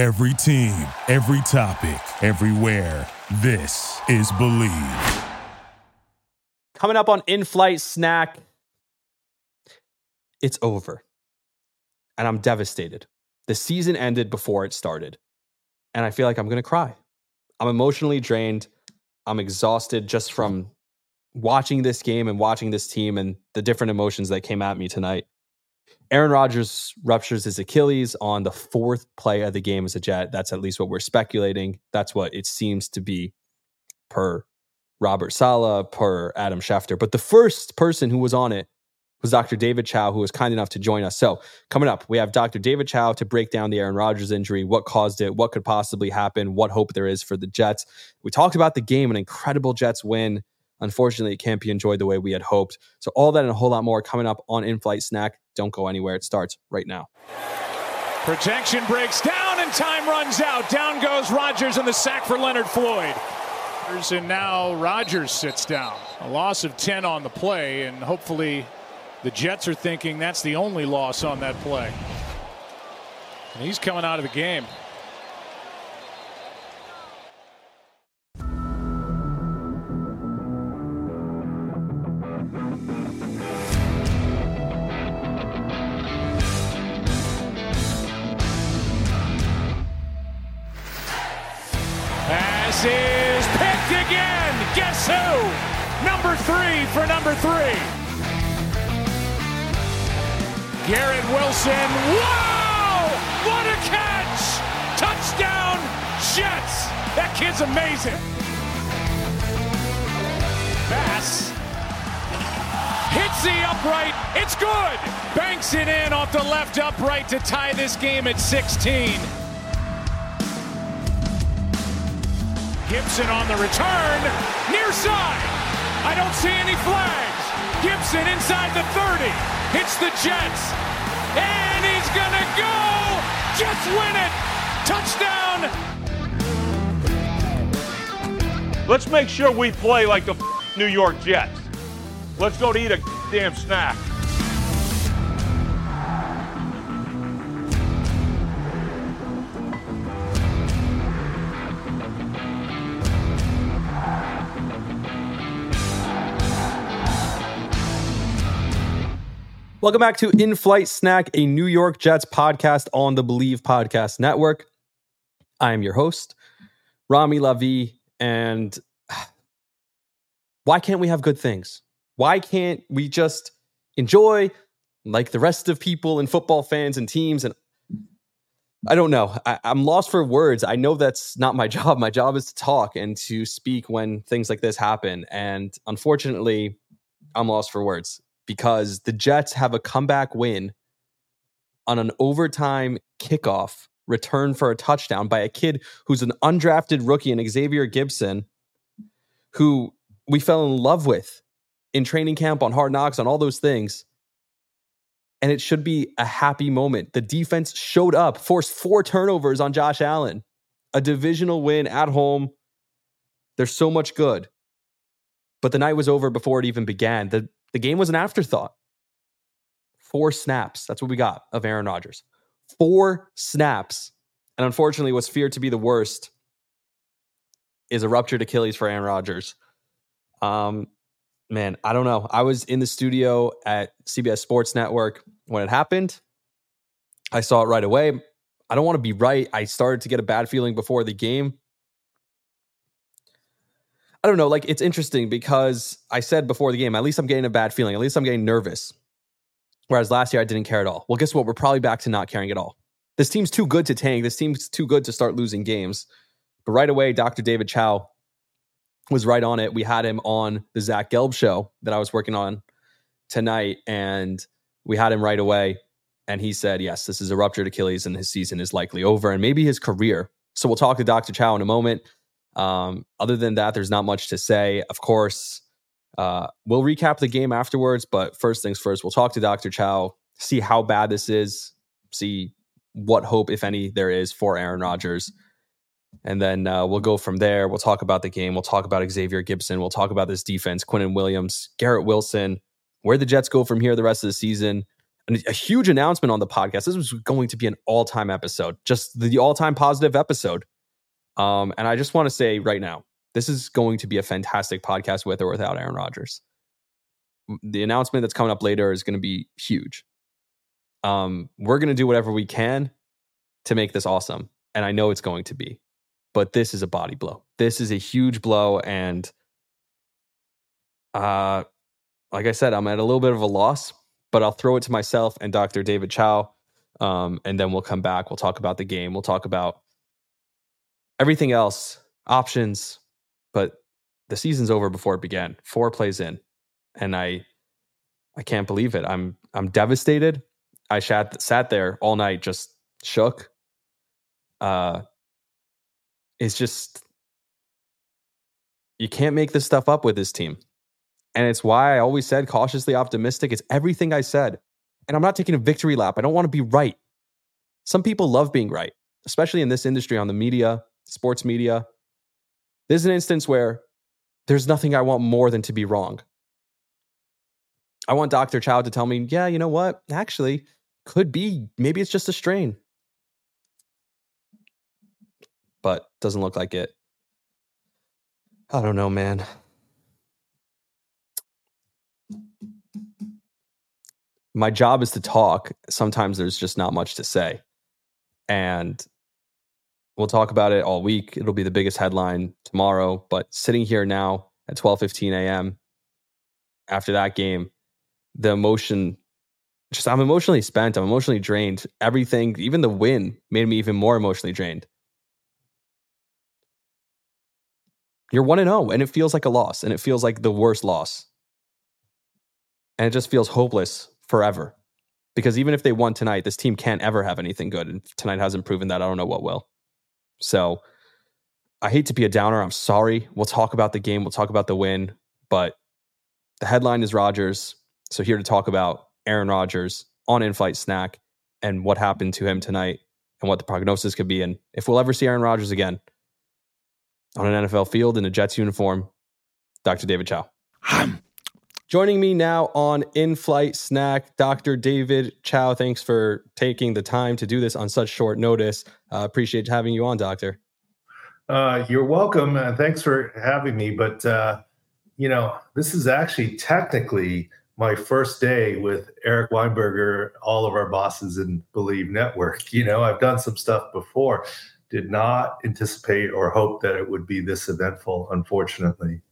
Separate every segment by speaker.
Speaker 1: Every team, every topic, everywhere. This is Believe.
Speaker 2: Coming up on In Flight Snack, it's over. And I'm devastated. The season ended before it started. And I feel like I'm going to cry. I'm emotionally drained. I'm exhausted just from watching this game and watching this team and the different emotions that came at me tonight. Aaron Rodgers ruptures his Achilles on the fourth play of the game as a Jet. That's at least what we're speculating. That's what it seems to be per Robert Saleh, per Adam Schefter. But the first person who was on it was Dr. David Chao, who was kind enough to join us. So, coming up, we have Dr. David Chao to break down the Aaron Rodgers injury, what caused it, what could possibly happen, what hope there is for the Jets. We talked about the game, an incredible Jets win. Unfortunately, it can't be enjoyed the way we had hoped. So, all that and a whole lot more coming up on In Flight Snack. Don't go anywhere. It starts right now.
Speaker 3: Protection breaks down and time runs out. Down goes Rodgers and the sack for Leonard Floyd. And now Rodgers sits down. A loss of 10 on the play, and hopefully the Jets are thinking that's the only loss on that play. And he's coming out of the game. Three for number three. Garrett Wilson. Wow! What a catch! Touchdown, Jets! That kid's amazing. Bass hits the upright. It's good. Banks it in off the left upright to tie this game at 16. Gipson on the return, near side. I don't see any flags. Gipson inside the 30, hits the Jets, and he's gonna go. Jets win it. Touchdown.
Speaker 4: Let's make sure we play like the New York Jets. Let's go to eat a damn snack.
Speaker 2: Welcome back to In Flight Snack, a New York Jets podcast on the Believe Podcast Network. I am your host, Rami Lavi, and why can't we have good things? Why can't we just enjoy like the rest of people and football fans and teams? And I don't know. I, I'm lost for words. I know that's not my job. My job is to talk and to speak when things like this happen. And unfortunately, I'm lost for words because the Jets have a comeback win on an overtime kickoff return for a touchdown by a kid who's an undrafted rookie and Xavier Gipson, who we fell in love with in training camp on hard knocks on all those things. And it should be a happy moment. The defense showed up, forced four turnovers on Josh Allen, a divisional win at home. There's so much good. But the night was over before it even began. The the game was an afterthought. Four snaps. That's what we got of Aaron Rodgers. Four snaps. And unfortunately, what's feared to be the worst is a ruptured Achilles for Aaron Rodgers. Um, man, I don't know. I was in the studio at CBS Sports Network when it happened. I saw it right away. I don't want to be right. I started to get a bad feeling before the game. I don't know. Like it's interesting because I said before the game, at least I'm getting a bad feeling. At least I'm getting nervous. Whereas last year I didn't care at all. Well, guess what? We're probably back to not caring at all. This team's too good to tank. This team's too good to start losing games. But right away, Dr. David Chao was right on it. We had him on the Zach Gelb show that I was working on tonight, and we had him right away. And he said, yes, this is a ruptured Achilles and his season is likely over and maybe his career. So we'll talk to Dr. Chao in a moment. Um, other than that, there's not much to say. Of course, uh, we'll recap the game afterwards, but first things first, we'll talk to Dr. Chao, see how bad this is, see what hope, if any, there is for Aaron Rodgers. And then uh, we'll go from there. We'll talk about the game. We'll talk about Xavier Gipson. We'll talk about this defense, Quinnen Williams, Garrett Wilson, where the Jets go from here the rest of the season, And a huge announcement on the podcast. This was going to be an all time episode, just the all time positive episode. Um, and I just want to say right now, this is going to be a fantastic podcast with or without Aaron Rodgers. The announcement that's coming up later is going to be huge. Um, we're going to do whatever we can to make this awesome. And I know it's going to be, but this is a body blow. This is a huge blow. And uh, like I said, I'm at a little bit of a loss, but I'll throw it to myself and Dr. David Chao. Um, and then we'll come back. We'll talk about the game. We'll talk about everything else, options. But the season's over before it began. Four plays in, and I, I can't believe it. I'm I'm devastated. I sat sat there all night, just shook. Uh, it's just you can't make this stuff up with this team. And it's why I always said cautiously optimistic. It's everything I said. And I'm not taking a victory lap. I don't want to be right. Some people love being right, especially in this industry on the media, sports media. This is an instance where there's nothing I want more than to be wrong. I want Dr. Chao to tell me, yeah, you know what? Actually, could be. Maybe it's just a strain. But doesn't look like it. I don't know, man. my job is to talk. Sometimes there's just not much to say. And we'll talk about it all week. It'll be the biggest headline tomorrow. But sitting here now at 12:15 a.m. after that game, the emotion just I'm emotionally spent. I'm emotionally drained. Everything, even the win, made me even more emotionally drained. You're 1 and 0 and it feels like a loss and it feels like the worst loss. And it just feels hopeless forever. Because even if they won tonight, this team can't ever have anything good. And tonight hasn't proven that. I don't know what will. So I hate to be a downer. I'm sorry. We'll talk about the game. We'll talk about the win. But the headline is Rodgers. So here to talk about Aaron Rodgers on in flight snack and what happened to him tonight and what the prognosis could be and if we'll ever see Aaron Rodgers again on an NFL field in a Jets uniform. Dr. David Chao. Joining me now on In Flight Snack, Dr. David Chao. Thanks for taking the time to do this on such short notice. Uh, appreciate having you on, Doctor.
Speaker 5: Uh, you're welcome. and thanks for having me. But, uh, you know, this is actually technically my first day with Eric Weinberger, all of our bosses in Believe Network. You know, I've done some stuff before, did not anticipate or hope that it would be this eventful, unfortunately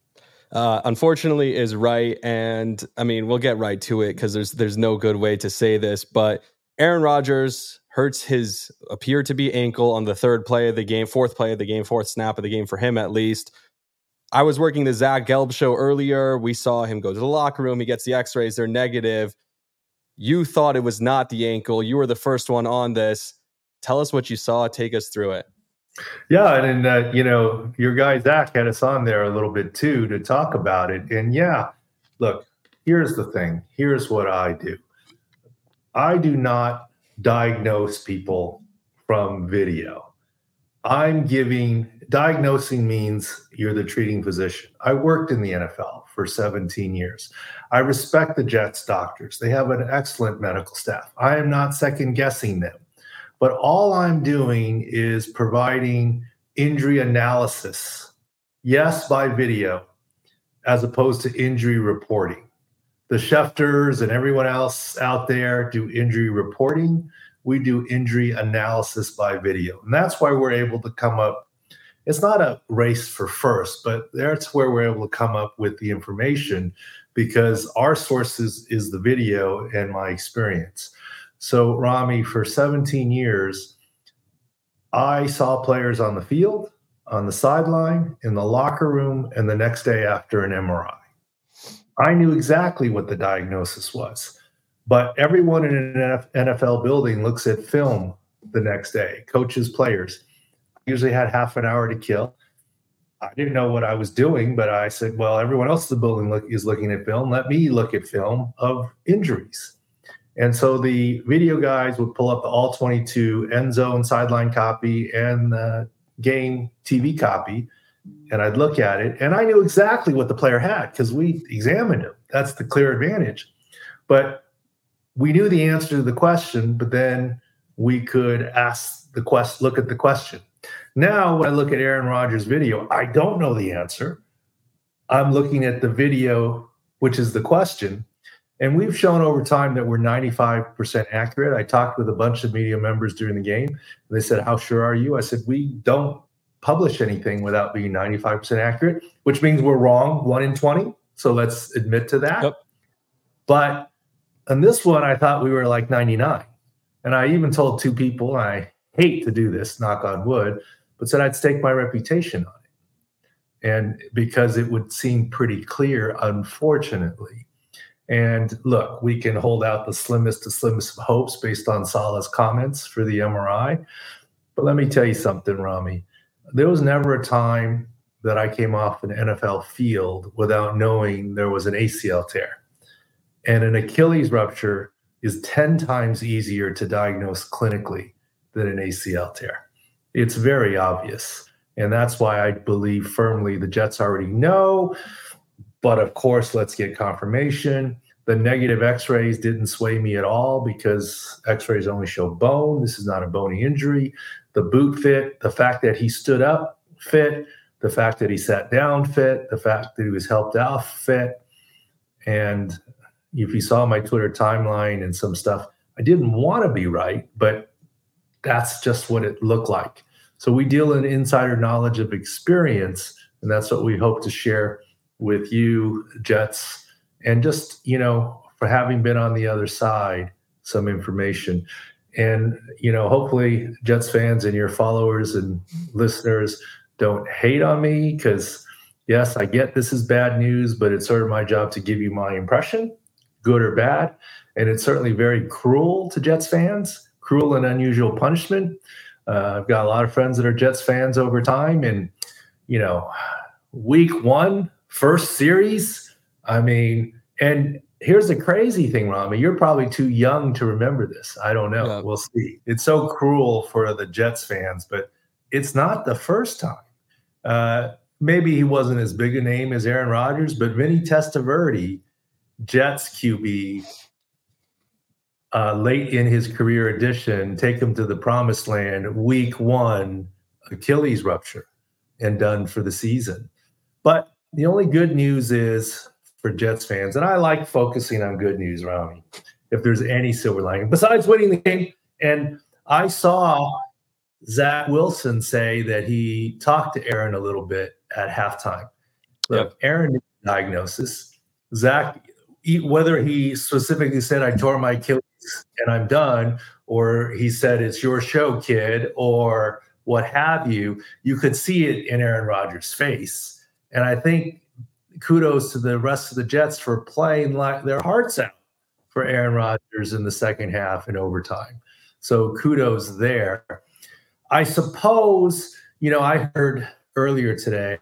Speaker 2: uh, unfortunately is right. And I mean, we'll get right to it because there's there's no good way to say this, but Aaron Rodgers hurts his appear to be ankle on the third play of the game, fourth play of the game, fourth snap of the game for him at least. I was working the Zach Gelb show earlier. We saw him go to the locker room. He gets the X-rays; they're negative. You thought it was not the ankle. You were the first one on this. Tell us what you saw. Take us through it.
Speaker 5: Yeah, and uh, you know, your guy Zach had us on there a little bit too to talk about it. And yeah, look, here's the thing. Here's what I do. I do not diagnose people from video. I'm giving diagnosing means you're the treating physician. I worked in the NFL for 17 years. I respect the Jets doctors. They have an excellent medical staff. I am not second guessing them. But all I'm doing is providing injury analysis, yes, by video, as opposed to injury reporting. The Schefters and everyone else out there do injury reporting. We do injury analysis by video. And that's why we're able to come up. It's not a race for first, but that's where we're able to come up with the information because our sources is the video and my experience. So, Rami, for 17 years, I saw players on the field, on the sideline, in the locker room, and the next day after an MRI. I knew exactly what the diagnosis was, but everyone in an NFL building looks at film the next day, coaches, players. I usually had half an hour to kill. I didn't know what I was doing, but I said, well, everyone else in the building look, is looking at film. Let me look at film of injuries. And so the video guys would pull up the all 22 end zone sideline copy and the game TV copy. And I'd look at it and I knew exactly what the player had because we examined him. That's the clear advantage. But we knew the answer to the question, but then we could ask the quest, look at the question. Now, when I look at Aaron Rodgers' video, I don't know the answer. I'm looking at the video, which is the question. And we've shown over time that we're 95% accurate. I talked with a bunch of media members during the game. And they said, How sure are you? I said, We don't publish anything without being 95% accurate, which means we're wrong one in 20. So let's admit to that. Yep. But on this one, I thought we were like 99. And I even told two people, I hate to do this, knock on wood, but said I'd stake my reputation on it. And because it would seem pretty clear, unfortunately. And look, we can hold out the slimmest to slimmest of hopes based on Saleh's comments for the MRI. But let me tell you something, Rami. There was never a time that I came off an NFL field without knowing there was an ACL tear. And an Achilles rupture is 10 times easier to diagnose clinically than an ACL tear. It's very obvious. And that's why I believe firmly the Jets already know. But of course, let's get confirmation. The negative x rays didn't sway me at all because x rays only show bone. This is not a bony injury. The boot fit, the fact that he stood up fit, the fact that he sat down fit, the fact that he was helped out fit. And if you saw my Twitter timeline and some stuff, I didn't want to be right, but that's just what it looked like. So we deal in insider knowledge of experience, and that's what we hope to share with you, Jets, and just, you know, for having been on the other side, some information. And, you know, hopefully Jets fans and your followers and listeners don't hate on me because, yes, I get this is bad news, but it's sort of my job to give you my impression, good or bad. And it's certainly very cruel to Jets fans, cruel and unusual punishment. Uh, I've got a lot of friends that are Jets fans over time. And, you know, week one, first series, I mean, and here's the crazy thing, Rami. You're probably too young to remember this. I don't know. Yeah. We'll see. It's so cruel for the Jets fans, but it's not the first time. Uh, maybe he wasn't as big a name as Aaron Rodgers, but Vinny Testaverde, Jets QB, uh, late in his career addition, take him to the promised land, week one, Achilles rupture, and done for the season. But the only good news is for Jets fans, and I like focusing on good news, Rami, if there's any silver lining, besides winning the game. And I saw Zach Wilson say that he talked to Aaron a little bit at halftime. Look, yep. Aaron diagnosis. Zach, whether he specifically said, I tore my Achilles and I'm done, or he said, it's your show, kid, or what have you, you could see it in Aaron Rodgers' face. And I think kudos to the rest of the Jets for playing like their hearts out for Aaron Rodgers in the second half and overtime. So kudos there. I suppose, you know, I heard earlier today,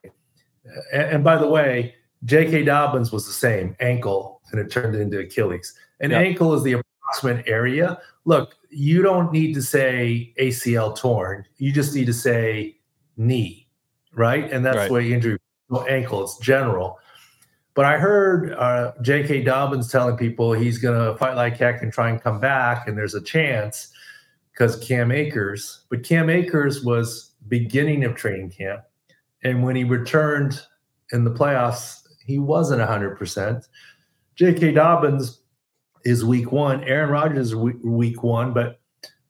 Speaker 5: and, and by the way, J.K. Dobbins was the same ankle and it turned into Achilles. An yep. ankle is the approximate area. Look, you don't need to say ACL torn. You just need to say knee, right? And that's right. the way injury ankle. It's general. But I heard uh, J.K. Dobbins telling people he's going to fight like heck and try and come back, and there's a chance because Cam Akers. But Cam Akers was beginning of training camp, and when he returned in the playoffs, he wasn't 100%. J.K. Dobbins is week one. Aaron Rodgers is week one. But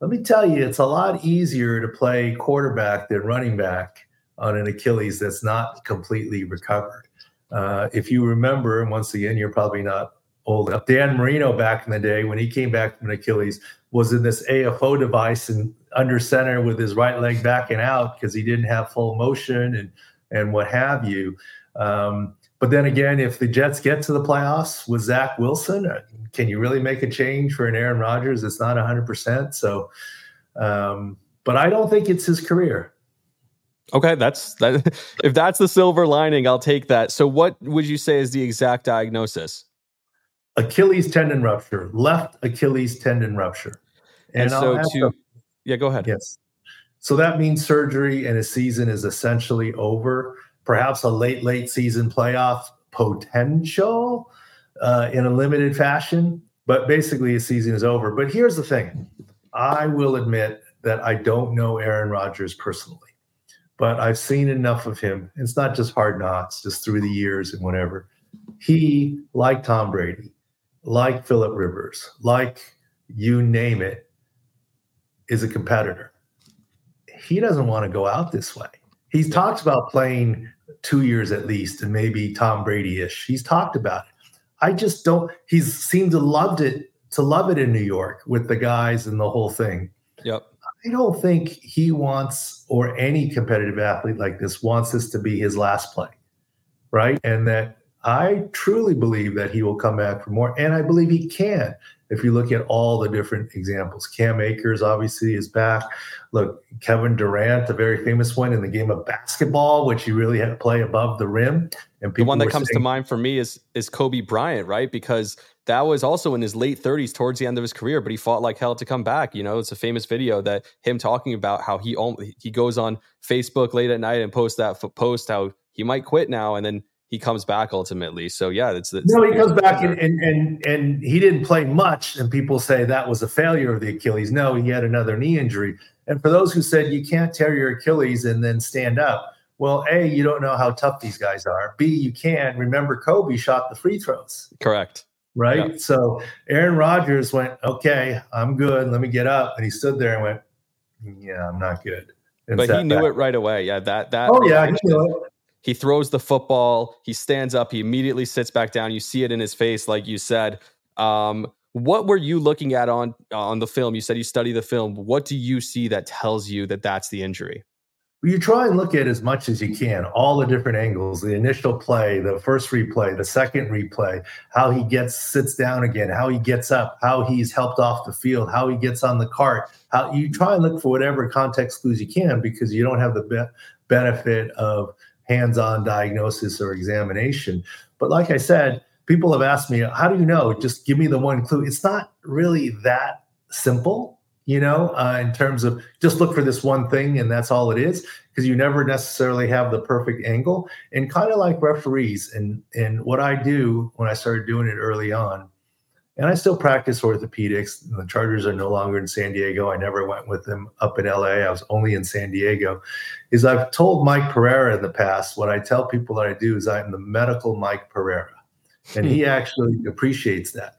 Speaker 5: let me tell you, it's a lot easier to play quarterback than running back on an Achilles that's not completely recovered. Uh, if you remember, and once again, you're probably not old enough. Dan Marino back in the day when he came back from Achilles was in this AFO device and under center with his right leg backing out because he didn't have full motion and and what have you. Um, but then again, if the Jets get to the playoffs with Zach Wilson, uh, can you really make a change for an Aaron Rodgers? It's not 100%. So, um, but I don't think it's his career.
Speaker 2: Okay, that's that. If that's the silver lining, I'll take that. So, what would you say is the exact diagnosis?
Speaker 5: Achilles tendon rupture, left Achilles tendon rupture.
Speaker 2: And, and so, to, yeah, go ahead.
Speaker 5: Yes. So that means surgery and a season is essentially over. Perhaps a late, late season playoff potential uh, in a limited fashion. but basically his season is over. But here's the thing I will admit that I don't know Aaron Rodgers personally, but I've seen enough of him. It's not just hard knocks, just through the years and whatever. He, like Tom Brady, like Philip Rivers, like you name it, is a competitor. He doesn't want to go out this way. He's talked about playing two years at least and maybe Tom Brady ish. He's talked about it. I just don't. He's seemed to loved it to love it in New York with the guys and the whole thing.
Speaker 2: Yep.
Speaker 5: I don't think he wants, or any competitive athlete like this wants this to be his last play, right? And that I truly believe that he will come back for more, and I believe he can. If you look at all the different examples, Cam Akers obviously is back. Look, Kevin Durant, a very famous one in the game of basketball, which you really had to play above the rim.
Speaker 2: And the one that comes saying, to mind for me is is Kobe Bryant, right? Because that was also in his late 30s towards the end of his career but he fought like hell to come back you know it's a famous video that him talking about how he only, he goes on facebook late at night and posts that post how he might quit now and then he comes back ultimately so yeah it's, it's
Speaker 5: no he comes back and, and, and and he didn't play much and people say that was a failure of the achilles no he had another knee injury and for those who said you can't tear your achilles and then stand up well a you don't know how tough these guys are b you can remember kobe shot the free throws
Speaker 2: correct
Speaker 5: right? Yeah. So Aaron Rodgers went, okay, I'm good. Let me get up. And he stood there and went, yeah, I'm not good.
Speaker 2: And but he knew back. it right away. Yeah, that that.
Speaker 5: Oh yeah, he,
Speaker 2: he throws the football. He stands up. He immediately sits back down. You see it in his face, like you said. Um, what were you looking at on on the film? You said you study the film. What do you see that tells you that that's the injury?
Speaker 5: you try and look at as much as you can, all the different angles, the initial play, the first replay, the second replay, how he gets sits down again, how he gets up, how he's helped off the field, how he gets on the cart. How you try and look for whatever context clues you can because you don't have the be- benefit of hands-on diagnosis or examination. But like I said, people have asked me, "How do you know?" Just give me the one clue. It's not really that simple you know, uh, in terms of just look for this one thing and that's all it is, because you never necessarily have the perfect angle. And kind of like referees, and and what I do when I started doing it early on, and I still practice orthopedics. The Chargers are no longer in San Diego. I never went with them up in LA. I was only in San Diego. Is I've told Mike Pereira in the past. What I tell people that I do is I'm the medical Mike Pereira, and he hmm. actually appreciates that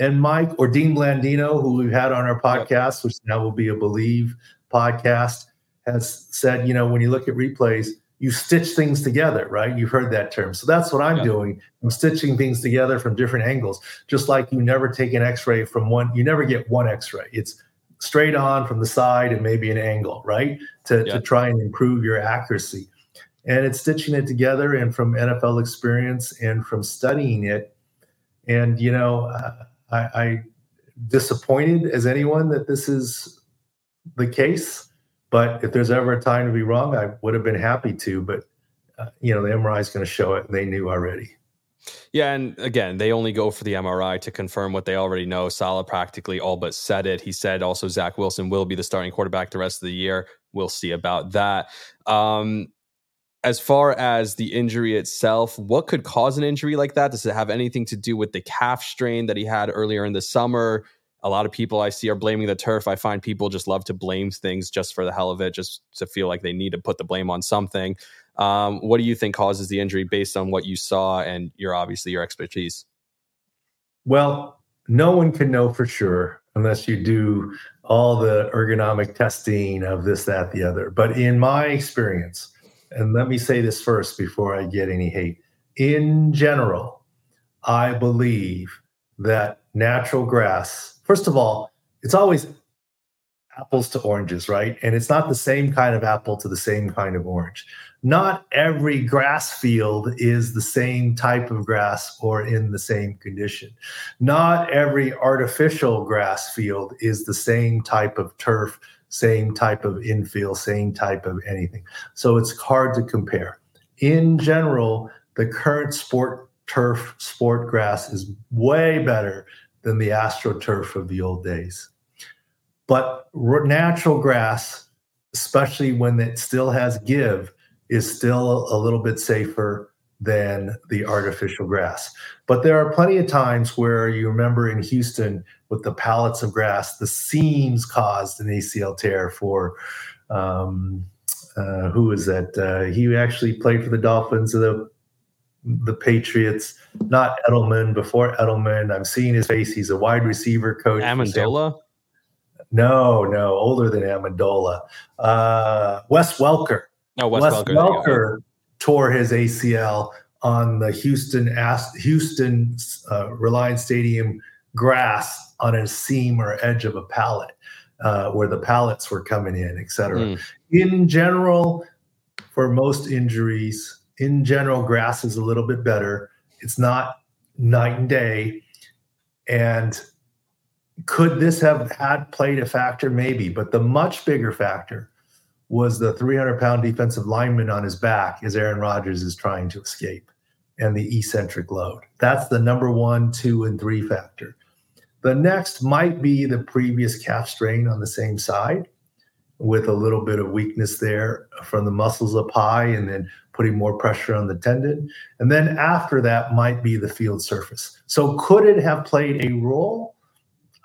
Speaker 5: and Mike or Dean Blandino, who we've had on our podcast, which now will be a Believe podcast, has said, you know, when you look at replays, you stitch things together, right? You've heard that term. So that's what I'm yeah. doing. I'm stitching things together from different angles, just like you never take an x ray from one, you never get one x ray. It's straight on from the side and maybe an angle, right? To, yeah. to try and improve your accuracy. And it's stitching it together and from NFL experience and from studying it. And, you know, uh, I, I disappointed as anyone that this is the case. But if there's ever a time to be wrong, I would have been happy to. But uh, you know, the MRI is going to show it, they knew already.
Speaker 2: Yeah, and again, they only go for the MRI to confirm what they already know. Saleh practically all but said it. He said also Zach Wilson will be the starting quarterback the rest of the year. We'll see about that. Um, as far as the injury itself, what could cause an injury like that? Does it have anything to do with the calf strain that he had earlier in the summer? A lot of people I see are blaming the turf. I find people just love to blame things just for the hell of it, just to feel like they need to put the blame on something. Um, what do you think causes the injury based on what you saw and your obviously your expertise?
Speaker 5: Well, no one can know for sure unless you do all the ergonomic testing of this, that, the other. But in my experience, and let me say this first before I get any hate. In general, I believe that natural grass, first of all, it's always apples to oranges, right? And it's not the same kind of apple to the same kind of orange. Not every grass field is the same type of grass or in the same condition. Not every artificial grass field is the same type of turf same type of infield, same type of anything. So it's hard to compare. In general, the current sport turf, sport grass is way better than the astroturf of the old days. But natural grass, especially when it still has give, is still a little bit safer than the artificial grass. But there are plenty of times where you remember in Houston with the pallets of grass, the seams caused an ACL tear for um, uh, who is that? Uh, he actually played for the Dolphins, the the Patriots. Not Edelman. Before Edelman, I'm seeing his face. He's a wide receiver coach.
Speaker 2: Amendola.
Speaker 5: No, no, older than Amendola. Uh, Wes Welker.
Speaker 2: No, Wes,
Speaker 5: Wes
Speaker 2: Welker.
Speaker 5: Welker tore his ACL on the Houston Houston uh, Reliant Stadium grass on a seam or edge of a pallet uh, where the pallets were coming in, et cetera. Mm. In general, for most injuries, in general, grass is a little bit better. It's not night and day. And could this have had played a factor? Maybe, but the much bigger factor was the 300 pound defensive lineman on his back as Aaron Rodgers is trying to escape and the eccentric load. That's the number one, two, and three factor. The next might be the previous calf strain on the same side with a little bit of weakness there from the muscles up high and then putting more pressure on the tendon. And then after that might be the field surface. So could it have played a role?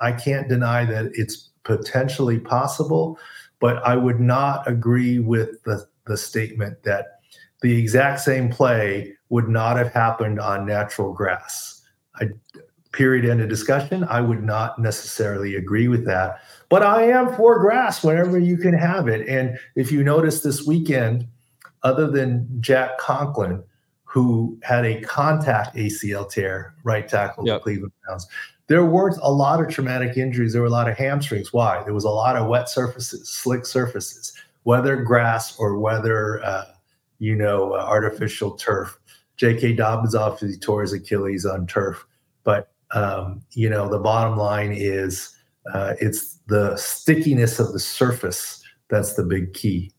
Speaker 5: I can't deny that it's potentially possible, but I would not agree with the, the statement that the exact same play would not have happened on natural grass. I, period end of discussion. I would not necessarily agree with that, but I am for grass whenever you can have it. And if you notice this weekend, other than Jack Conklin, who had a contact ACL tear, right tackle yep. the Cleveland Browns, there weren't a lot of traumatic injuries. There were a lot of hamstrings. Why? There was a lot of wet surfaces, slick surfaces, whether grass or whether, uh, you know, uh, artificial turf. J.K. Dobbins obviously tore his Achilles on turf, but um, you know, the bottom line is uh, it's the stickiness of the surface that's the big key.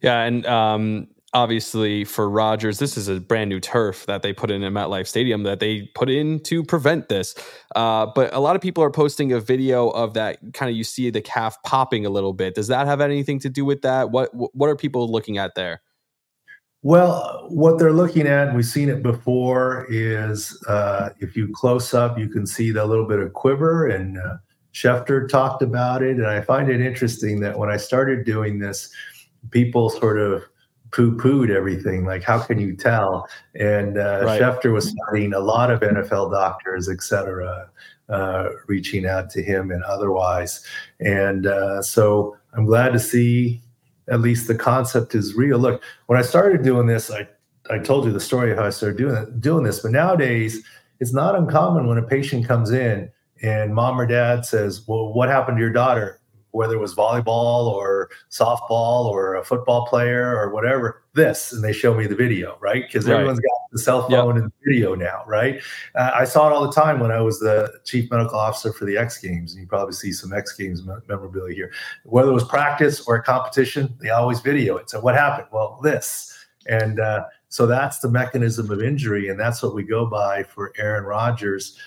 Speaker 2: Yeah, and um, obviously for Rodgers, this is a brand new turf that they put in at MetLife Stadium that they put in to prevent this. Uh, but a lot of people are posting a video of that kind of you see the calf popping a little bit. Does that have anything to do with that? What what are people looking at there?
Speaker 5: Well, what they're looking at, we've seen it before, is uh, if you close up, you can see that little bit of quiver. And uh, Schefter talked about it. And I find it interesting that when I started doing this, people sort of poo pooed everything. Like, how can you tell? And uh, right. Schefter was studying a lot of NFL doctors, et cetera, uh, reaching out to him and otherwise. And uh, so I'm glad to see at least the concept is real. Look, when I started doing this, I I told you the story of how I started doing doing this. But nowadays, it's not uncommon when a patient comes in and mom or dad says, "Well, what happened to your daughter?" Whether it was volleyball or softball or a football player or whatever, this, and they show me the video, right? Because right. everyone's got the cell phone yep. and video now, right? Uh, I saw it all the time when I was the chief medical officer for the X Games, and you probably see some X Games memorabilia here. Whether it was practice or a competition, they always video it. So what happened? Well, this, and uh, so that's the mechanism of injury, and that's what we go by for Aaron Rodgers.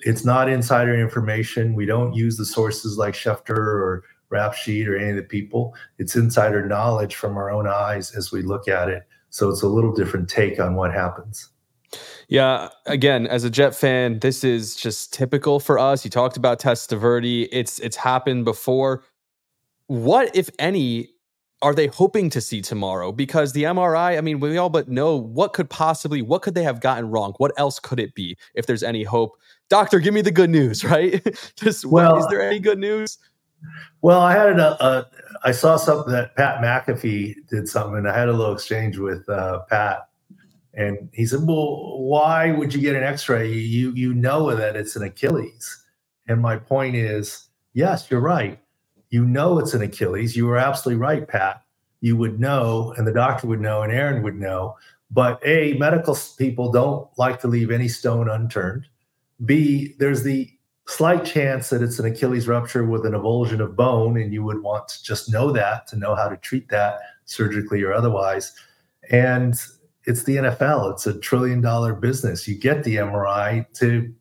Speaker 5: It's not insider information. We don't use the sources like Schefter or rap sheet or any of the people. It's insider knowledge from our own eyes as we look at it. So it's a little different take on what happens.
Speaker 2: Yeah, again, as a Jet fan, this is just typical for us. You talked about Testaverde. It's it's happened before. What, if any, are they hoping to see tomorrow? Because the MRI, I mean, we all but know what could possibly, what could they have gotten wrong? What else could it be if there's any hope? Doctor, give me the good news, right? Just well, is there any good news?
Speaker 5: Well, I had a, a I saw something that Pat McAfee did something, and I had a little exchange with uh, Pat, and he said, "Well, why would you get an X-ray? You you know that it's an Achilles." And my point is, yes, you're right. You know it's an Achilles. You were absolutely right, Pat. You would know, and the doctor would know, and Aaron would know. But a medical people don't like to leave any stone unturned. B there's the slight chance that it's an Achilles rupture with an avulsion of bone, and you would want to just know that to know how to treat that surgically or otherwise. And it's the NFL, it's a trillion dollar business. You get the MRI to,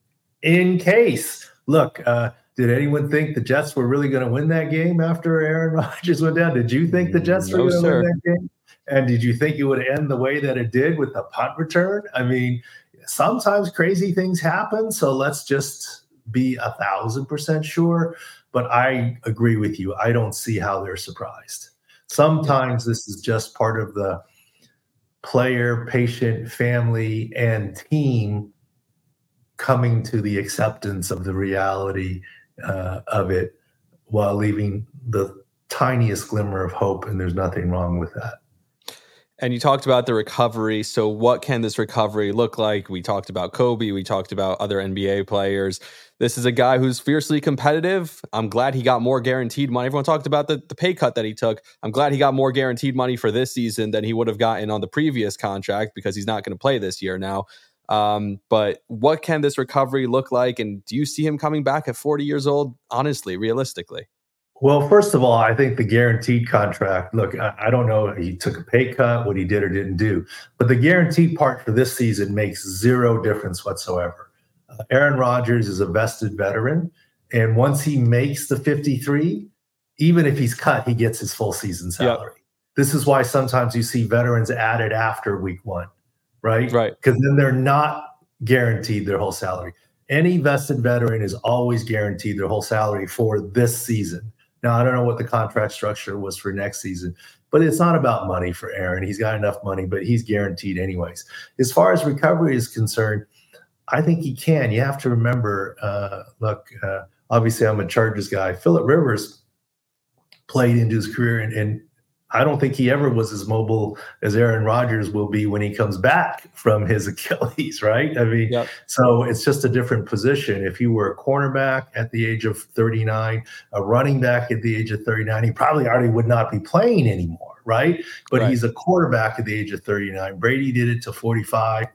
Speaker 5: in case. Look, uh, did anyone think the Jets were really going to win that game after Aaron Rodgers went down? Did you think the Jets no, were going to win that game? And did you think it would end the way that it did with the punt return? I mean, sometimes crazy things happen. So let's just be a thousand percent sure. But I agree with you. I don't see how they're surprised. Sometimes this is just part of the player, patient, family, and team coming to the acceptance of the reality uh, of it while leaving the tiniest glimmer of hope. And there's nothing wrong with that.
Speaker 2: And you talked about the recovery. So, what can this recovery look like? We talked about Kobe. We talked about other NBA players. This is a guy who's fiercely competitive. I'm glad he got more guaranteed money. Everyone talked about the, the pay cut that he took. I'm glad he got more guaranteed money for this season than he would have gotten on the previous contract because he's not going to play this year now. Um, but what can this recovery look like? And do you see him coming back at 40 years old? Honestly, realistically.
Speaker 5: Well, first of all, I think the guaranteed contract. Look, I, I, don't know he took a pay cut, what he did or didn't do, but the guaranteed part for this season makes zero difference whatsoever. Aaron Rodgers is a vested veteran, and once he makes the 53, even if he's cut, he gets his full season salary. Yep. This is why sometimes you see veterans added after week one, right?
Speaker 2: Right.
Speaker 5: Because then they're not guaranteed their whole salary. Any vested veteran is always guaranteed their whole salary for this season. Now, I don't know what the contract structure was for next season, but it's not about money for Aaron. He's got enough money, but he's guaranteed anyways. As far as recovery is concerned, I think he can. You have to remember, uh, look, uh, obviously I'm a Chargers guy. Philip Rivers played into his career and, and I don't think he ever was as mobile as Aaron Rodgers will be when he comes back from his Achilles, right? I mean, yep. so it's just a different position. If you were a cornerback at the age of 39, a running back at the age of 39, he probably already would not be playing anymore, right? But right. he's a quarterback at the age of 39. Brady did it to 45.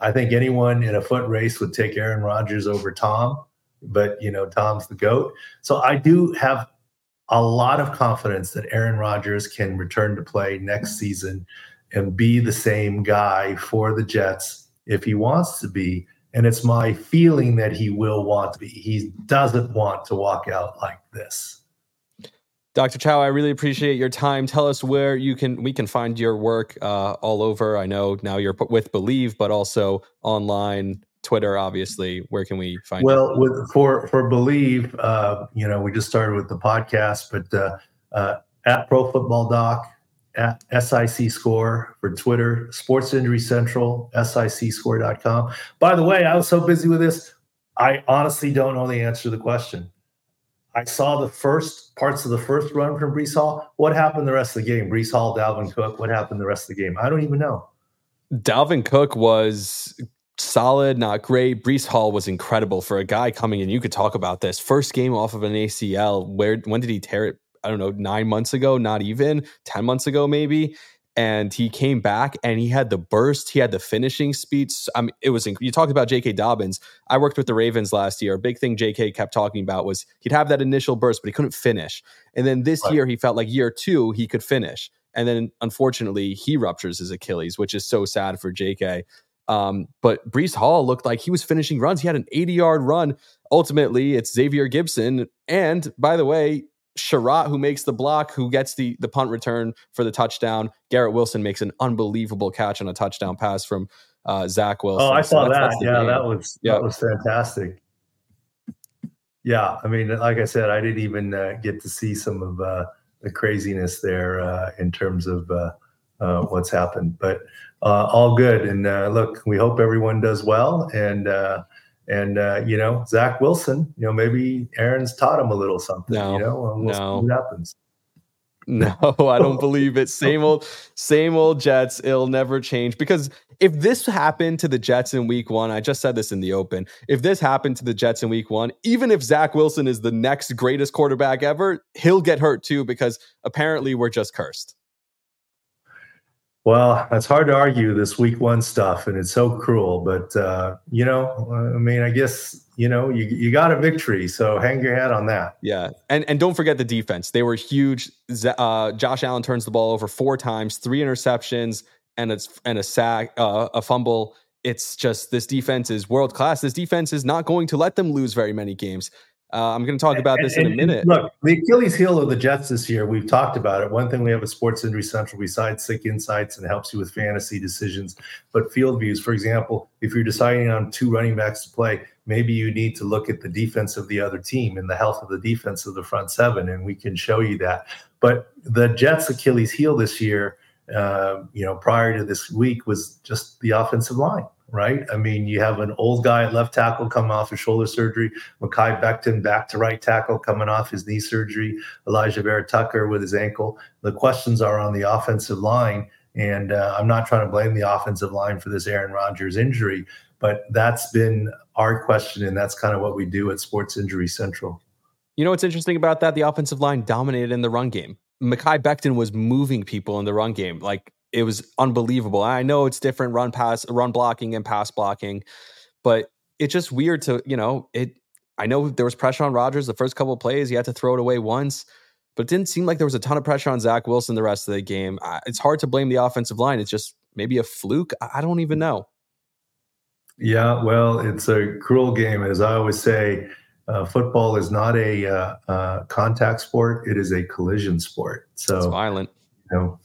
Speaker 5: I think anyone in a foot race would take Aaron Rodgers over Tom, but you know, Tom's the GOAT. So I do have a lot of confidence that Aaron Rodgers can return to play next season and be the same guy for the Jets if he wants to be. And it's my feeling that he will want to be. He doesn't want to walk out like this.
Speaker 2: Dr. Chao, I really appreciate your time. Tell us where you can we can find your work uh, all over. I know now you're with Believe, but also online, Twitter, obviously. Where can we find?
Speaker 5: Well, you? with for for Believe, uh, you know, we just started with the podcast, but uh, uh, at Pro Football Doc, at SIC Score for Twitter, Sports Injury Central, SICScore.com. By the way, I was so busy with this, I honestly don't know the answer to the question. I saw the first parts of the first run from Breece Hall. What happened the rest of the game? Breece Hall, Dalvin Cook. What happened the rest of the game? I don't even know.
Speaker 2: Dalvin Cook was solid, not great. Breece Hall was incredible for a guy coming in. You could talk about this first game off of an ACL. Where when did he tear it? I don't know, nine months ago, not even 10 months ago, maybe and he came back and he had the burst, he had the finishing speed. I mean, it was you talked about J.K. Dobbins. I worked with the Ravens last year. A big thing J.K. kept talking about was he'd have that initial burst, but he couldn't finish. And then this right. year, he felt like year two he could finish, and then unfortunately he ruptures his Achilles, which is so sad for J.K. Um, but Breece Hall looked like he was finishing runs. He had an 80 yard run. Ultimately, it's Xavier Gipson. And by the way, Sherratt, who makes the block, who gets the the punt return for the touchdown. Garrett Wilson makes an unbelievable catch on a touchdown pass from uh, Zach Wilson.
Speaker 5: Oh, I saw so that. yeah, game. that was that was fantastic. Yeah, I mean, like I said, I didn't even uh, get to see some of uh, the craziness there uh, in terms of uh, uh, what's happened, but uh all good. And uh look, we hope everyone does well, and and uh, you know, Zach Wilson, you know, maybe Aaron's taught him a little something. No, you know, we'll no. what happens.
Speaker 2: No, I don't believe it. Same old, same old Jets. It'll never change because if this happened to the Jets in Week One, I just said this in the open. If this happened to the Jets in Week One, even if Zach Wilson is the next greatest quarterback ever, he'll get hurt too because apparently we're just cursed.
Speaker 5: Well, it's hard to argue this week one stuff, and it's so cruel. But uh, you know, I mean, I guess you know you you got a victory, so hang your hat on that.
Speaker 2: Yeah, and and don't forget the defense; they were huge. Uh, Josh Allen turns the ball over four times, three interceptions, and it's and a sack, uh, a fumble. It's just this defense is world class. This defense is not going to let them lose very many games. Uh, I'm going to talk about this and, in a minute.
Speaker 5: Look, the Achilles heel of the Jets this year, we've talked about it. One thing we have at Sports Injury Central besides Sick Insights and helps you with fantasy decisions, but field views. For example, if you're deciding on two running backs to play, maybe you need to look at the defense of the other team and the health of the defense of the front seven, and we can show you that. But the Jets' Achilles heel this year, uh, you know, prior to this week was just the offensive line right? I mean, you have an old guy at left tackle coming off his shoulder surgery, Mekhi Becton back to right tackle coming off his knee surgery, Elijah Vera-Tucker with his ankle. The questions are on the offensive line. And uh, I'm not trying to blame the offensive line for this Aaron Rodgers injury, but that's been our question. And that's kind of what we do at Sports Injury Central.
Speaker 2: You know what's interesting about that? The offensive line dominated in the run game. Mekhi Becton was moving people in the run game. Like it was unbelievable. I know it's different run pass, run blocking and pass blocking, but it's just weird to, you know, it I know there was pressure on Rodgers the first couple of plays. He had to throw it away once, but it didn't seem like there was a ton of pressure on Zach Wilson the rest of the game. It's hard to blame the offensive line. It's just maybe a fluke. I don't even know.
Speaker 5: Yeah, well, it's a cruel game. As I always say, uh, football is not a uh, uh, contact sport; it is a collision sport. So
Speaker 2: it's violent.
Speaker 5: You know,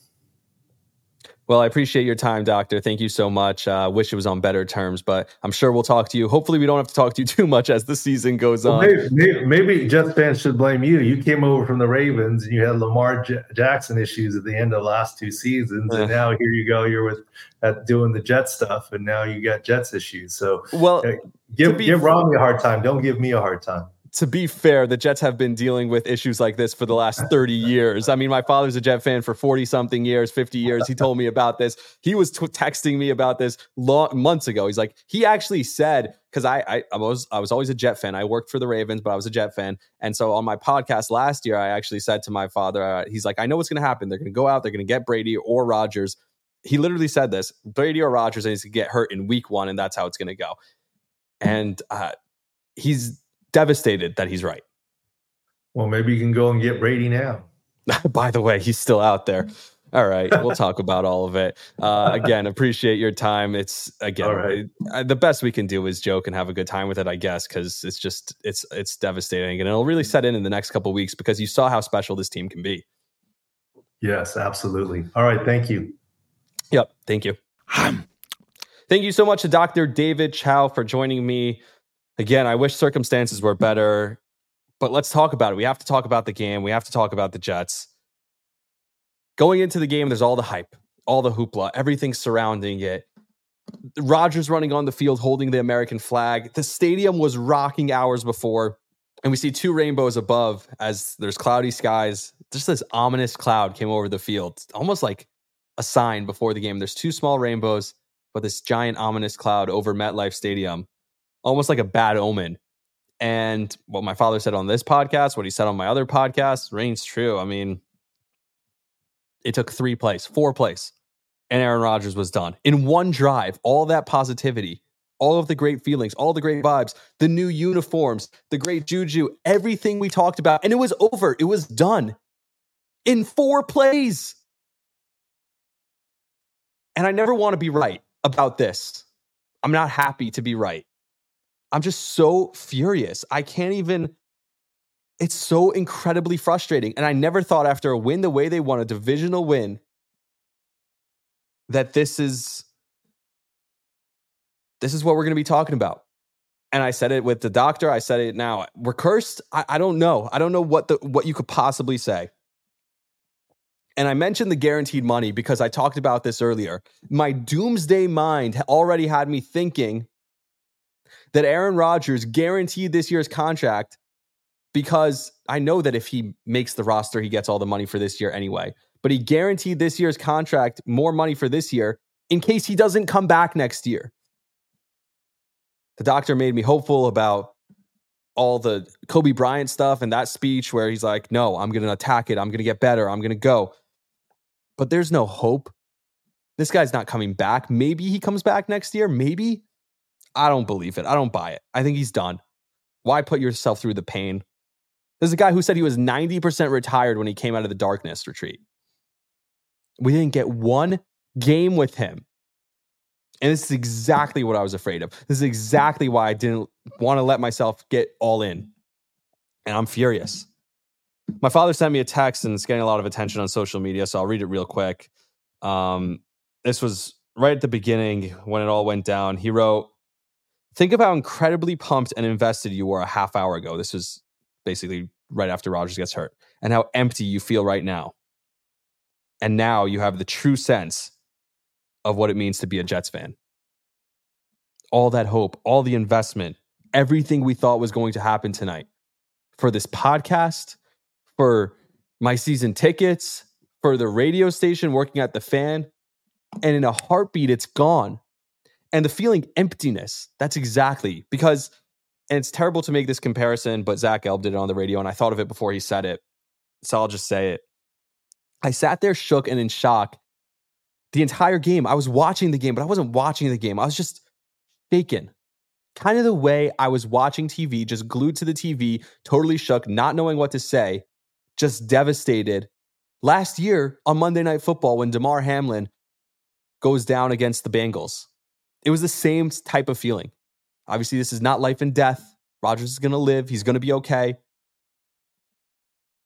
Speaker 2: well, I appreciate your time, Doctor. Thank you so much. Uh, wish it was on better terms, but I'm sure we'll talk to you. Hopefully, we don't have to talk to you too much as the season goes well, on.
Speaker 5: Maybe, maybe, maybe, Jets fans should blame you. You came over from the Ravens and you had Lamar J- Jackson issues at the end of the last two seasons, and now here you go. You're with at doing the Jet stuff, and now you got Jets issues. So,
Speaker 2: well, uh,
Speaker 5: give give Rami a hard time. Don't give me a hard time
Speaker 2: to be fair, the Jets have been dealing with issues like this for the last 30 years. I mean, my father's a Jet fan for 40 something years, 50 years. He told me about this. He was t- texting me about this long, months ago. He's like, he actually said, because I, I, I, was I was always a Jet fan. I worked for the Ravens, but I was a Jet fan. And so on my podcast last year, I actually said to my father, uh, he's like, I know what's going to happen. They're going to go out, they're going to get Brady or Rodgers. He literally said this Brady or Rodgers, and he's going to get hurt in week one, and that's how it's going to go. And uh, he's devastated that he's right.
Speaker 5: Well, maybe you can go and get Brady now.
Speaker 2: By the way, he's still out there. All right, we'll talk about all of it. Uh, again, appreciate your time. It's again right. Uh, the best we can do is joke and have a good time with it, I guess, because it's just it's it's devastating, and it'll really set in in the next couple weeks because you saw how special this team can be.
Speaker 5: Yes, absolutely. All right, thank you.
Speaker 2: Yep, thank you. thank you so much to Dr. David Chao for joining me. Again, I wish circumstances were better but let's talk about it. We have to talk about the game. We have to talk about the Jets. Going into the game, there's all the hype, all the hoopla, everything surrounding it. Rodgers running on the field holding the American flag. The stadium was rocking hours before, and we see two rainbows above as there's cloudy skies. Just this ominous cloud came over the field, almost like a sign before the game. There's two small rainbows, but this giant ominous cloud over MetLife Stadium, almost like a bad omen. And what my father said on this podcast, what he said on my other podcast, reigns true. I mean, it took three plays, four plays, and Aaron Rodgers was done in one drive. All that positivity, all of the great feelings, all the great vibes, the new uniforms, the great juju, everything we talked about, and it was over. It was done in four plays. And I never want to be right about this. I'm not happy to be right. I'm just so furious. I can't even. It's so incredibly frustrating. And I never thought after a win the way they won, a divisional win, that this is this is what we're going to be talking about. And I said it with the doctor. I said it now. We're cursed. I, I don't know. I don't know what the what you could possibly say. And I mentioned the guaranteed money because I talked about this earlier. My doomsday mind already had me thinking that Aaron Rodgers guaranteed this year's contract because I know that if he makes the roster, he gets all the money for this year anyway. But he guaranteed this year's contract more money for this year in case he doesn't come back next year. The doctor made me hopeful about all the Kobe Bryant stuff and that speech where he's like, no, I'm going to attack it. I'm going to get better. I'm going to go. But there's no hope. This guy's not coming back. Maybe he comes back next year. Maybe. I don't believe it. I don't buy it. I think he's done. Why put yourself through the pain? There's a guy who said he was 90% retired when he came out of the darkness retreat. We didn't get one game with him. And this is exactly what I was afraid of. This is exactly why I didn't want to let myself get all in. And I'm furious. My father sent me a text and it's getting a lot of attention on social media, so I'll read it real quick. Um, this was right at the beginning when it all went down. He wrote, Think of how incredibly pumped and invested you were a half hour ago. This was basically right after Rodgers gets hurt, and how empty you feel right now. And now you have the true sense of what it means to be a Jets fan. All that hope, all the investment, everything we thought was going to happen tonight for this podcast, for my season tickets, for the radio station, working at the fan. And in a heartbeat, it's gone. And the feeling emptiness, that's exactly because, and it's terrible to make this comparison, but Zach Gelb did it on the radio, and I thought of it before he said it. So I'll just say it. I sat there shook and in shock the entire game. I was watching the game, but I wasn't watching the game. I was just shaken. Kind of the way I was watching TV, just glued to the TV, totally shook, not knowing what to say, just devastated. Last year on Monday Night Football, when Damar Hamlin goes down against the Bengals, it was the same type of feeling. Obviously, this is not life and death. Rodgers is going to live, he's going to be okay.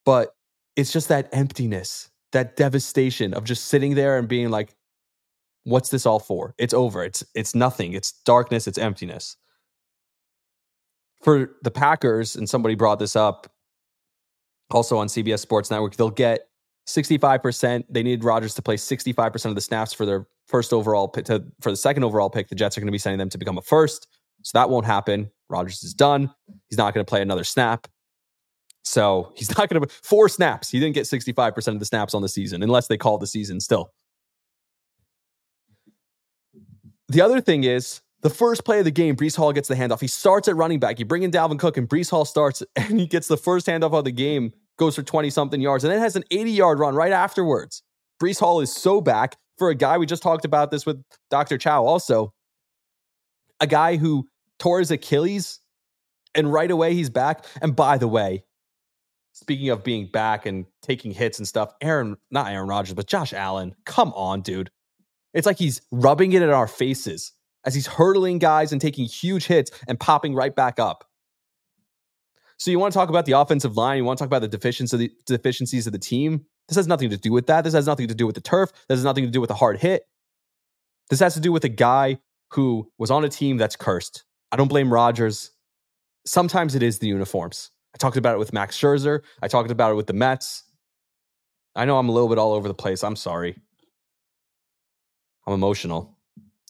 Speaker 2: But it's just that emptiness, that devastation of just sitting there and being like, what's this all for? It's over. It's it's nothing. It's darkness, it's emptiness. For the Packers, and somebody brought this up also on CBS Sports Network, they'll get 65%. They needed Rodgers to play 65% of the snaps for their first overall pick. To, for the second overall pick, the Jets are going to be sending them to become a first. So that won't happen. Rodgers is done. He's not going to play another snap. So he's not going to four snaps. He didn't get 65% of the snaps on the season unless they call the season still. The other thing is the first play of the game, Breece Hall gets the handoff. He starts at running back. You bring in Dalvin Cook, and Breece Hall starts, and he gets the first handoff of the game, goes for 20 something yards, and then has an 80 yard run right afterwards. Breece Hall is so back for a guy. We just talked about this with Dr. Chao also. A guy who tore his Achilles, and right away he's back. And by the way, speaking of being back and taking hits and stuff, Aaron, not Aaron Rodgers, but Josh Allen, come on, dude. It's like he's rubbing it in our faces as he's hurdling guys and taking huge hits and popping right back up. So you want to talk about the offensive line? You want to talk about the deficiencies of the, deficiencies of the team? This has nothing to do with that. This has nothing to do with the turf. This has nothing to do with a hard hit. This has to do with a guy who was on a team that's cursed. I don't blame Rodgers. Sometimes it is the uniforms. I talked about it with Max Scherzer. I talked about it with the Mets. I know I'm a little bit all over the place. I'm sorry. I'm emotional.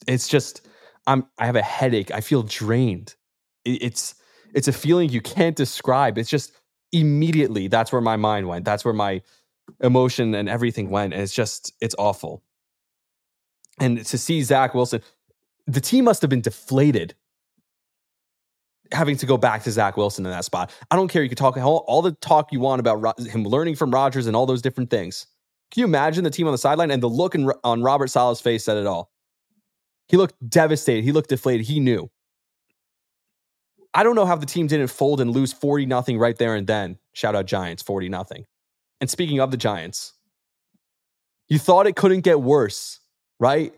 Speaker 2: It's just I'm I have a headache. I feel drained. It's it's a feeling you can't describe. It's just immediately that's where my mind went. That's where my emotion and everything went. And it's just it's awful. And to see Zach Wilson, the team must have been deflated having to go back to Zach Wilson in that spot. I don't care. You can talk all, all the talk you want about him learning from Rodgers and all those different things. Can you imagine the team on the sideline and the look in, on Robert Saleh's face said it all? He looked devastated. He looked deflated. He knew. I don't know how the team didn't fold and lose 40 nothing right there and then. Shout out Giants, 40 nothing. And speaking of the Giants, you thought it couldn't get worse, right?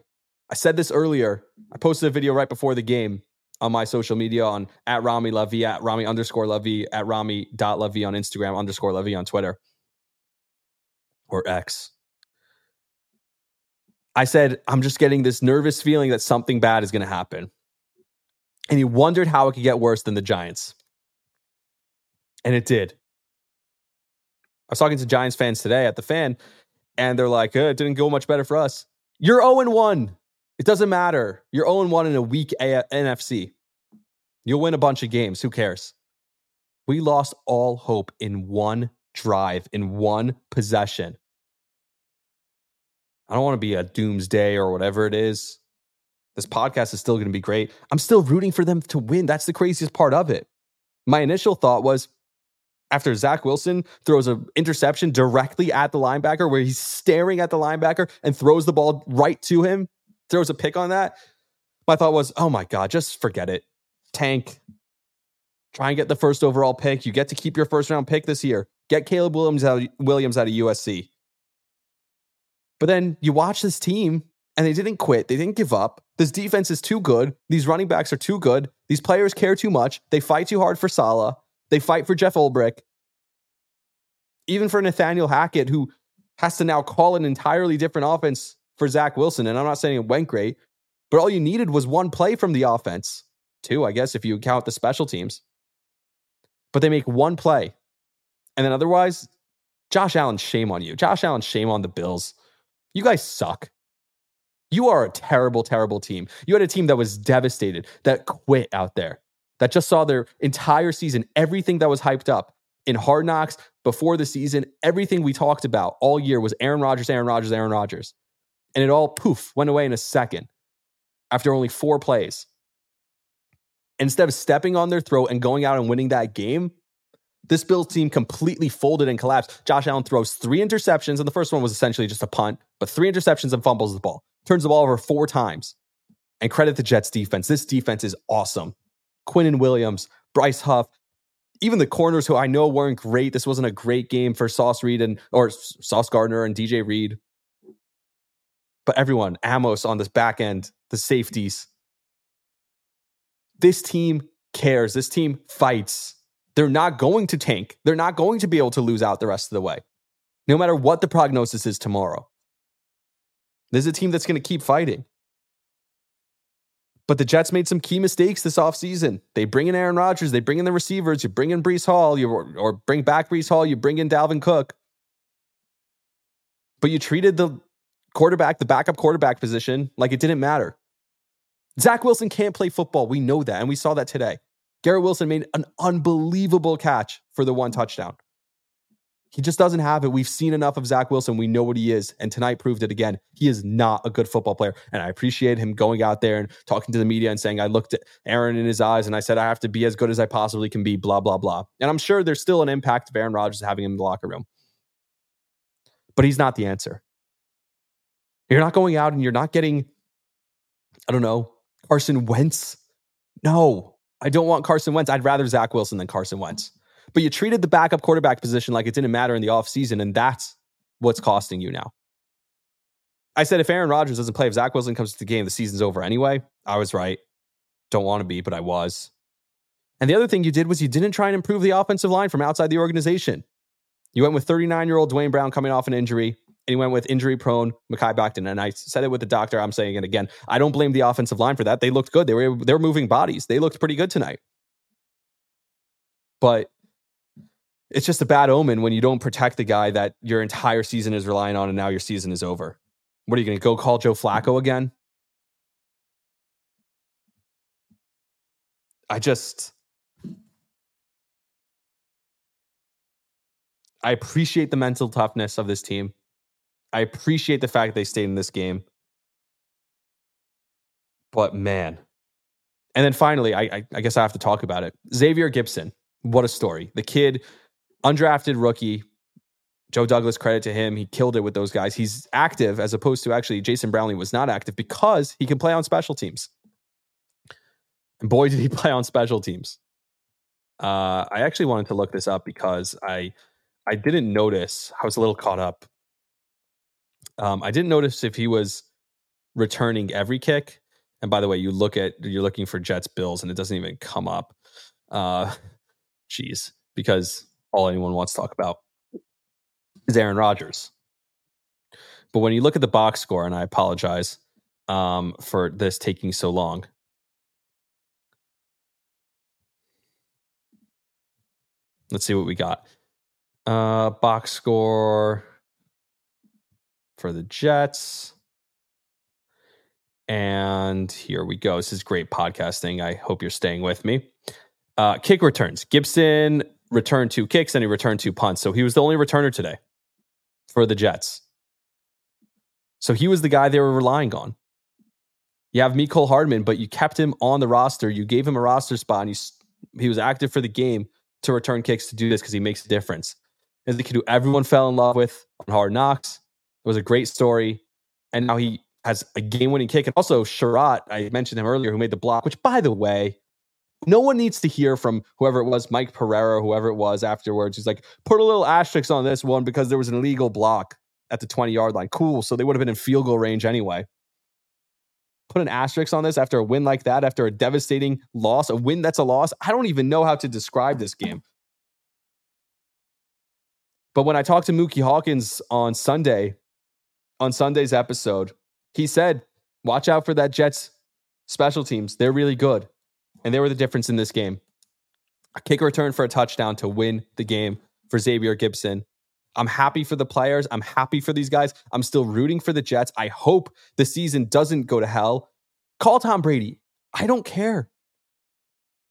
Speaker 2: I said this earlier. I posted a video right before the game on my social media on at Rami Lavi, at Rami underscore Lavi, at Rami dot Lavi on Instagram, underscore Lavi on Twitter or X. I said, I'm just getting this nervous feeling that something bad is going to happen. And he wondered how it could get worse than the Giants. And it did. I was talking to Giants fans today at the fan, and they're like, eh, it didn't go much better for us. You're 0 1. It doesn't matter. You're 0 1 in a weak a- NFC. You'll win a bunch of games. Who cares? We lost all hope in one drive, in one possession. I don't want to be a doomsday or whatever it is. This podcast is still going to be great. I'm still rooting for them to win. That's the craziest part of it. My initial thought was after Zach Wilson throws an interception directly at the linebacker where he's staring at the linebacker and throws the ball right to him, throws a pick on that. My thought was, oh my God, just forget it. Tank. Try and get the first overall pick. You get to keep your first round pick this year. Get Caleb Williams out, Williams out of USC. But then you watch this team and they didn't quit. They didn't give up. This defense is too good. These running backs are too good. These players care too much. They fight too hard for Saleh. They fight for Jeff Ulbrich. Even for Nathaniel Hackett, who has to now call an entirely different offense for Zach Wilson. And I'm not saying it went great, but all you needed was one play from the offense. Two, I guess, if you count the special teams. But they make one play. And then otherwise, Josh Allen, shame on you. Josh Allen, shame on the Bills. You guys suck. You are a terrible, terrible team. You had a team that was devastated, that quit out there, that just saw their entire season, everything that was hyped up in hard knocks before the season, everything we talked about all year was Aaron Rodgers, Aaron Rodgers, Aaron Rodgers. And it all poof went away in a second after only four plays. Instead of stepping on their throat and going out and winning that game, this Bills team completely folded and collapsed. Josh Allen throws three interceptions, and the first one was essentially just a punt, but three interceptions and fumbles the ball. Turns the ball over four times. And credit the Jets defense. This defense is awesome. Quinnen Williams, Bryce Huff, even the corners who I know weren't great. This wasn't a great game for Sauce Reed and or Sauce Gardner and DJ Reed. But everyone, Amos on this back end, the safeties. This team cares. This team fights. They're not going to tank. They're not going to be able to lose out the rest of the way, no matter what the prognosis is tomorrow. This is a team that's going to keep fighting. But the Jets made some key mistakes this offseason. They bring in Aaron Rodgers, they bring in the receivers, you bring in Breece Hall, you, or bring back Breece Hall, you bring in Dalvin Cook. But you treated the quarterback, the backup quarterback position, like it didn't matter. Zach Wilson can't play football. We know that. And we saw that today. Garrett Wilson made an unbelievable catch for the one touchdown. He just doesn't have it. We've seen enough of Zach Wilson. We know what he is. And tonight proved it again. He is not a good football player. And I appreciate him going out there and talking to the media and saying, I looked at Aaron in his eyes and I said, I have to be as good as I possibly can be, blah, blah, blah. And I'm sure there's still an impact of Aaron Rodgers having him in the locker room. But he's not the answer. You're not going out and you're not getting, I don't know, Carson Wentz. No, I don't want Carson Wentz. I'd rather Zach Wilson than Carson Wentz. But you treated the backup quarterback position like it didn't matter in the offseason, and that's what's costing you now. I said if Aaron Rodgers doesn't play, if Zach Wilson comes to the game, the season's over anyway. I was right. Don't want to be, but I was. And the other thing you did was you didn't try and improve the offensive line from outside the organization. You went with 39 year old Duane Brown coming off an injury, and you went with injury prone Mekhi Becton. And I said it with the doctor. I'm saying it again. I don't blame the offensive line for that. They looked good. They were they were moving bodies. They looked pretty good tonight. But it's just a bad omen when you don't protect the guy that your entire season is relying on and now your season is over. What are you going to go call Joe Flacco again? I just I appreciate the mental toughness of this team. I appreciate the fact they stayed in this game. But man. And then finally, I, I, I guess I have to talk about it. Xavier Gipson. What a story. The kid undrafted rookie. Joe Douglas, credit to him. He killed it with those guys. He's active as opposed to actually Jason Brownlee was not active because he can play on special teams. And boy, did he play on special teams. Uh, I actually wanted to look this up because I I didn't notice. I was a little caught up. Um, I didn't notice if he was returning every kick. And by the way, you look at you're looking for Jets Bills, and it doesn't even come up. Uh, geez, because all anyone wants to talk about is Aaron Rodgers. But when you look at the box score, and I apologize um, for this taking so long. Let's see what we got. Uh, box score for the Jets. And here we go. This is great podcasting. I hope you're staying with me. Uh, kick returns. Gipson returned two kicks and he returned two punts. So he was the only returner today for the Jets. So he was the guy they were relying on. You have Mecole Hardman, but you kept him on the roster. You gave him a roster spot, and he, he was active for the game to return kicks to do this because he makes a difference. As the kid who everyone fell in love with on Hard Knocks. It was a great story. And now he has a game winning kick. And also, Sherratt, I mentioned him earlier, who made the block, which, by the way, no one needs to hear from whoever it was, Mike Pereira, whoever it was afterwards. He's like, put a little asterisk on this one because there was an illegal block at the 20 yard line. Cool. So they would have been in field goal range anyway. Put an asterisk on this after a win like that, after a devastating loss, a win that's a loss. I don't even know how to describe this game. But when I talked to Mookie Hawkins on Sunday, on Sunday's episode, he said, watch out for that Jets special teams. They're really good. And they were the difference in this game. A kick return for a touchdown to win the game for Xavier Gipson. I'm happy for the players. I'm happy for these guys. I'm still rooting for the Jets. I hope the season doesn't go to hell. Call Tom Brady. I don't care.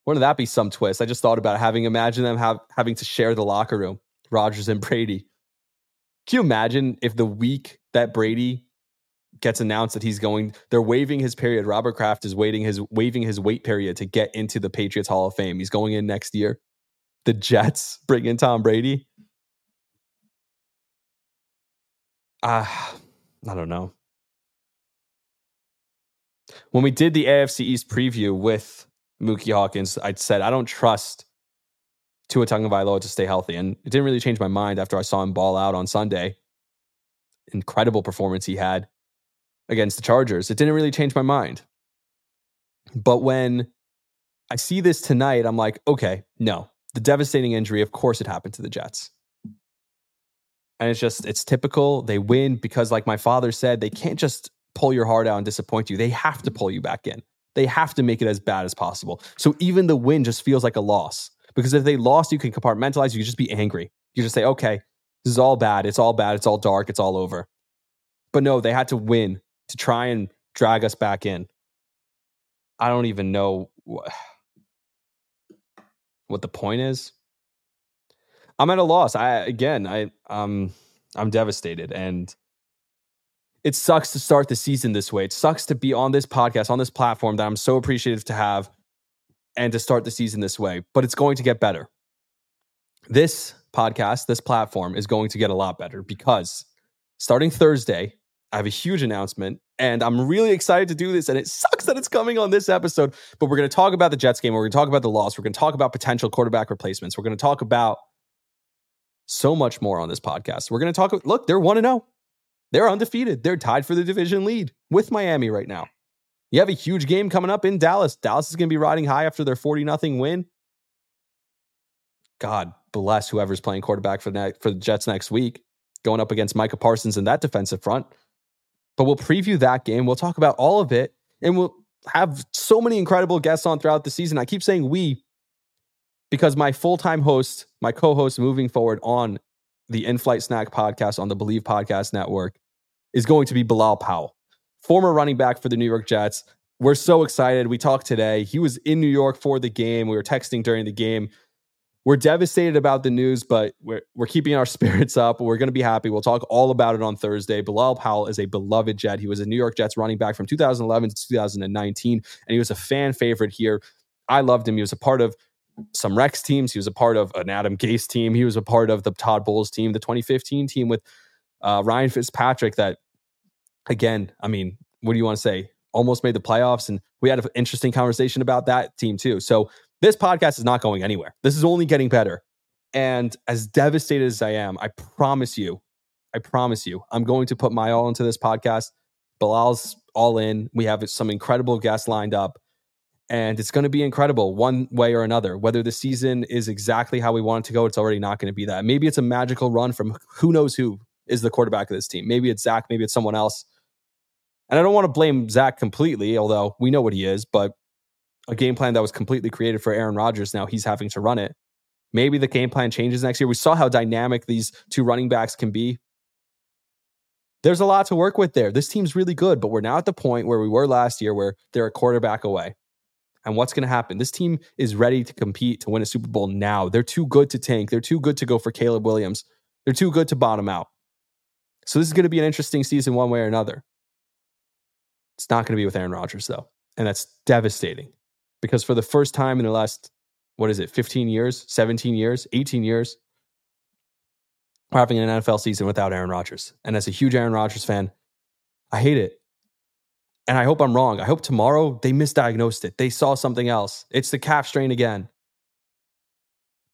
Speaker 2: Wouldn't that be some twist? I just thought about having imagine them have, having to share the locker room, Rodgers and Brady. Can you imagine if the week that Brady gets announced that he's going, they're waiving his period. Robert Kraft is waiting his waiving his wait period to get into the Patriots Hall of Fame. He's going in next year. The Jets bring in Tom Brady. Ah, uh, I don't know. When we did the AFC East preview with Mookie Hawkins, I said I don't trust Tua Tagovailoa to stay healthy, and it didn't really change my mind after I saw him ball out on Sunday. Incredible performance he had against the Chargers. It didn't really change my mind. But when I see this tonight, I'm like, okay, no, the devastating injury, of course it happened to the Jets. And it's just, it's typical. They win because, like my father said, they can't just pull your heart out and disappoint you. They have to pull you back in. They have to make it as bad as possible. So even the win just feels like a loss because if they lost, you can compartmentalize. You can just be angry. You just say, okay, this is all bad. It's all bad. It's all dark. It's all over. But no, they had to win to try and drag us back in. I don't even know what, what the point is. I'm at a loss. I again, I um I'm devastated and it sucks to start the season this way. It sucks to be on this podcast, on this platform that I'm so appreciative to have and to start the season this way, but it's going to get better. This podcast, this platform is going to get a lot better because starting Thursday, I have a huge announcement and I'm really excited to do this. And it sucks that it's coming on this episode, but we're going to talk about the Jets game. We're going to talk about the loss. We're going to talk about potential quarterback replacements. We're going to talk about so much more on this podcast. We're going to talk. Look, they're 1 0. They're undefeated. They're tied for the division lead with Miami right now. You have a huge game coming up in Dallas. Dallas is going to be riding high after their 40 0 win. God bless whoever's playing quarterback for the, for the Jets next week, going up against Micah Parsons in that defensive front. But we'll preview that game. We'll talk about all of it. And we'll have so many incredible guests on throughout the season. I keep saying we because my full time host, my co host moving forward on the In Flight Snack podcast on the Bleav Podcast Network is going to be Bilal Powell, former running back for the New York Jets. We're so excited. We talked today. He was in New York for the game. We were texting during the game we're devastated about the news, but we're, we're keeping our spirits up. We're going to be happy. We'll talk all about it on Thursday. Bilal Powell is a beloved Jet. He was a New York Jets running back from 2011 to 2019, and he was a fan favorite here. I loved him. He was a part of some Rex teams. He was a part of an Adam Gase team. He was a part of the Todd Bowles team, the 2015 team with uh, Ryan Fitzpatrick. That, again, I mean, what do you want to say? Almost made the playoffs. And we had an interesting conversation about that team, too. So this podcast is not going anywhere. This is only getting better. And as devastated as I am, I promise you, I promise you, I'm going to put my all into this podcast. Bilal's all in. We have some incredible guests lined up, and it's going to be incredible one way or another. Whether the season is exactly how we want it to go, it's already not going to be that. Maybe it's a magical run from who knows who is the quarterback of this team. Maybe it's Zach, maybe it's someone else. And I don't want to blame Zach completely, although we know what he is, but a game plan that was completely created for Aaron Rodgers. Now he's having to run it. Maybe the game plan changes next year. We saw how dynamic these two running backs can be. There's a lot to work with there. This team's really good, but we're now at the point where we were last year where they're a quarterback away. And what's going to happen? This team is ready to compete to win a Super Bowl now. They're too good to tank. They're too good to go for Caleb Williams. They're too good to bottom out. So this is going to be an interesting season one way or another. It's not going to be with Aaron Rodgers, though. And that's devastating because for the first time in the last, what is it, 15 years, 17 years, 18 years, we're having an NFL season without Aaron Rodgers. And as a huge Aaron Rodgers fan, I hate it. And I hope I'm wrong. I hope tomorrow they misdiagnosed it. They saw something else. It's the calf strain again.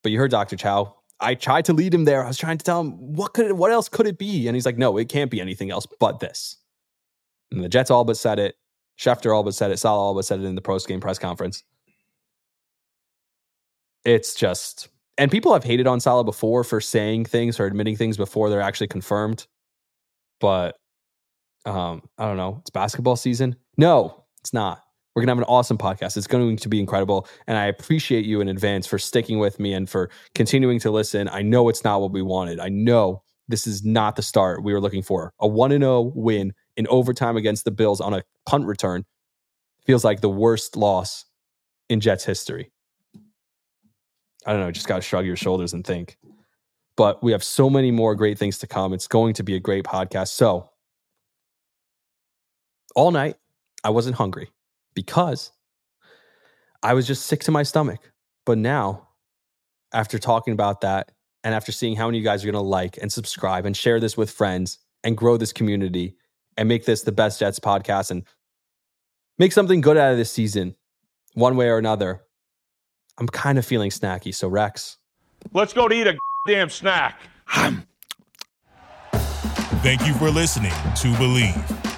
Speaker 2: But you heard Dr. Chao. I tried to lead him there. I was trying to tell him what could it, what else could it be? And he's like, no, it can't be anything else but this. And the Jets all but said it. Schefter all but said it. Saleh all but said it in the post game press conference. It's just, and people have hated on Saleh before for saying things or admitting things before they're actually confirmed. But um, I don't know. It's basketball season. No, it's not. We're gonna have an awesome podcast. It's going to be incredible, and I appreciate you in advance for sticking with me and for continuing to listen. I know it's not what we wanted. I know this is not the start we were looking for. A one and zero win in overtime against the Bills on a punt return feels like the worst loss in Jets history. I don't know, just got to shrug your shoulders and think. But we have so many more great things to come. It's going to be a great podcast. So, all night, I wasn't hungry because I was just sick to my stomach. But now, after talking about that and after seeing how many of you guys are going to like and subscribe and share this with friends and grow this community and make this the best Jets podcast and make something good out of this season, one way or another, I'm kind of feeling snacky. So, Rex.
Speaker 4: Let's go to eat a damn snack.
Speaker 1: Thank you for listening to Bleav.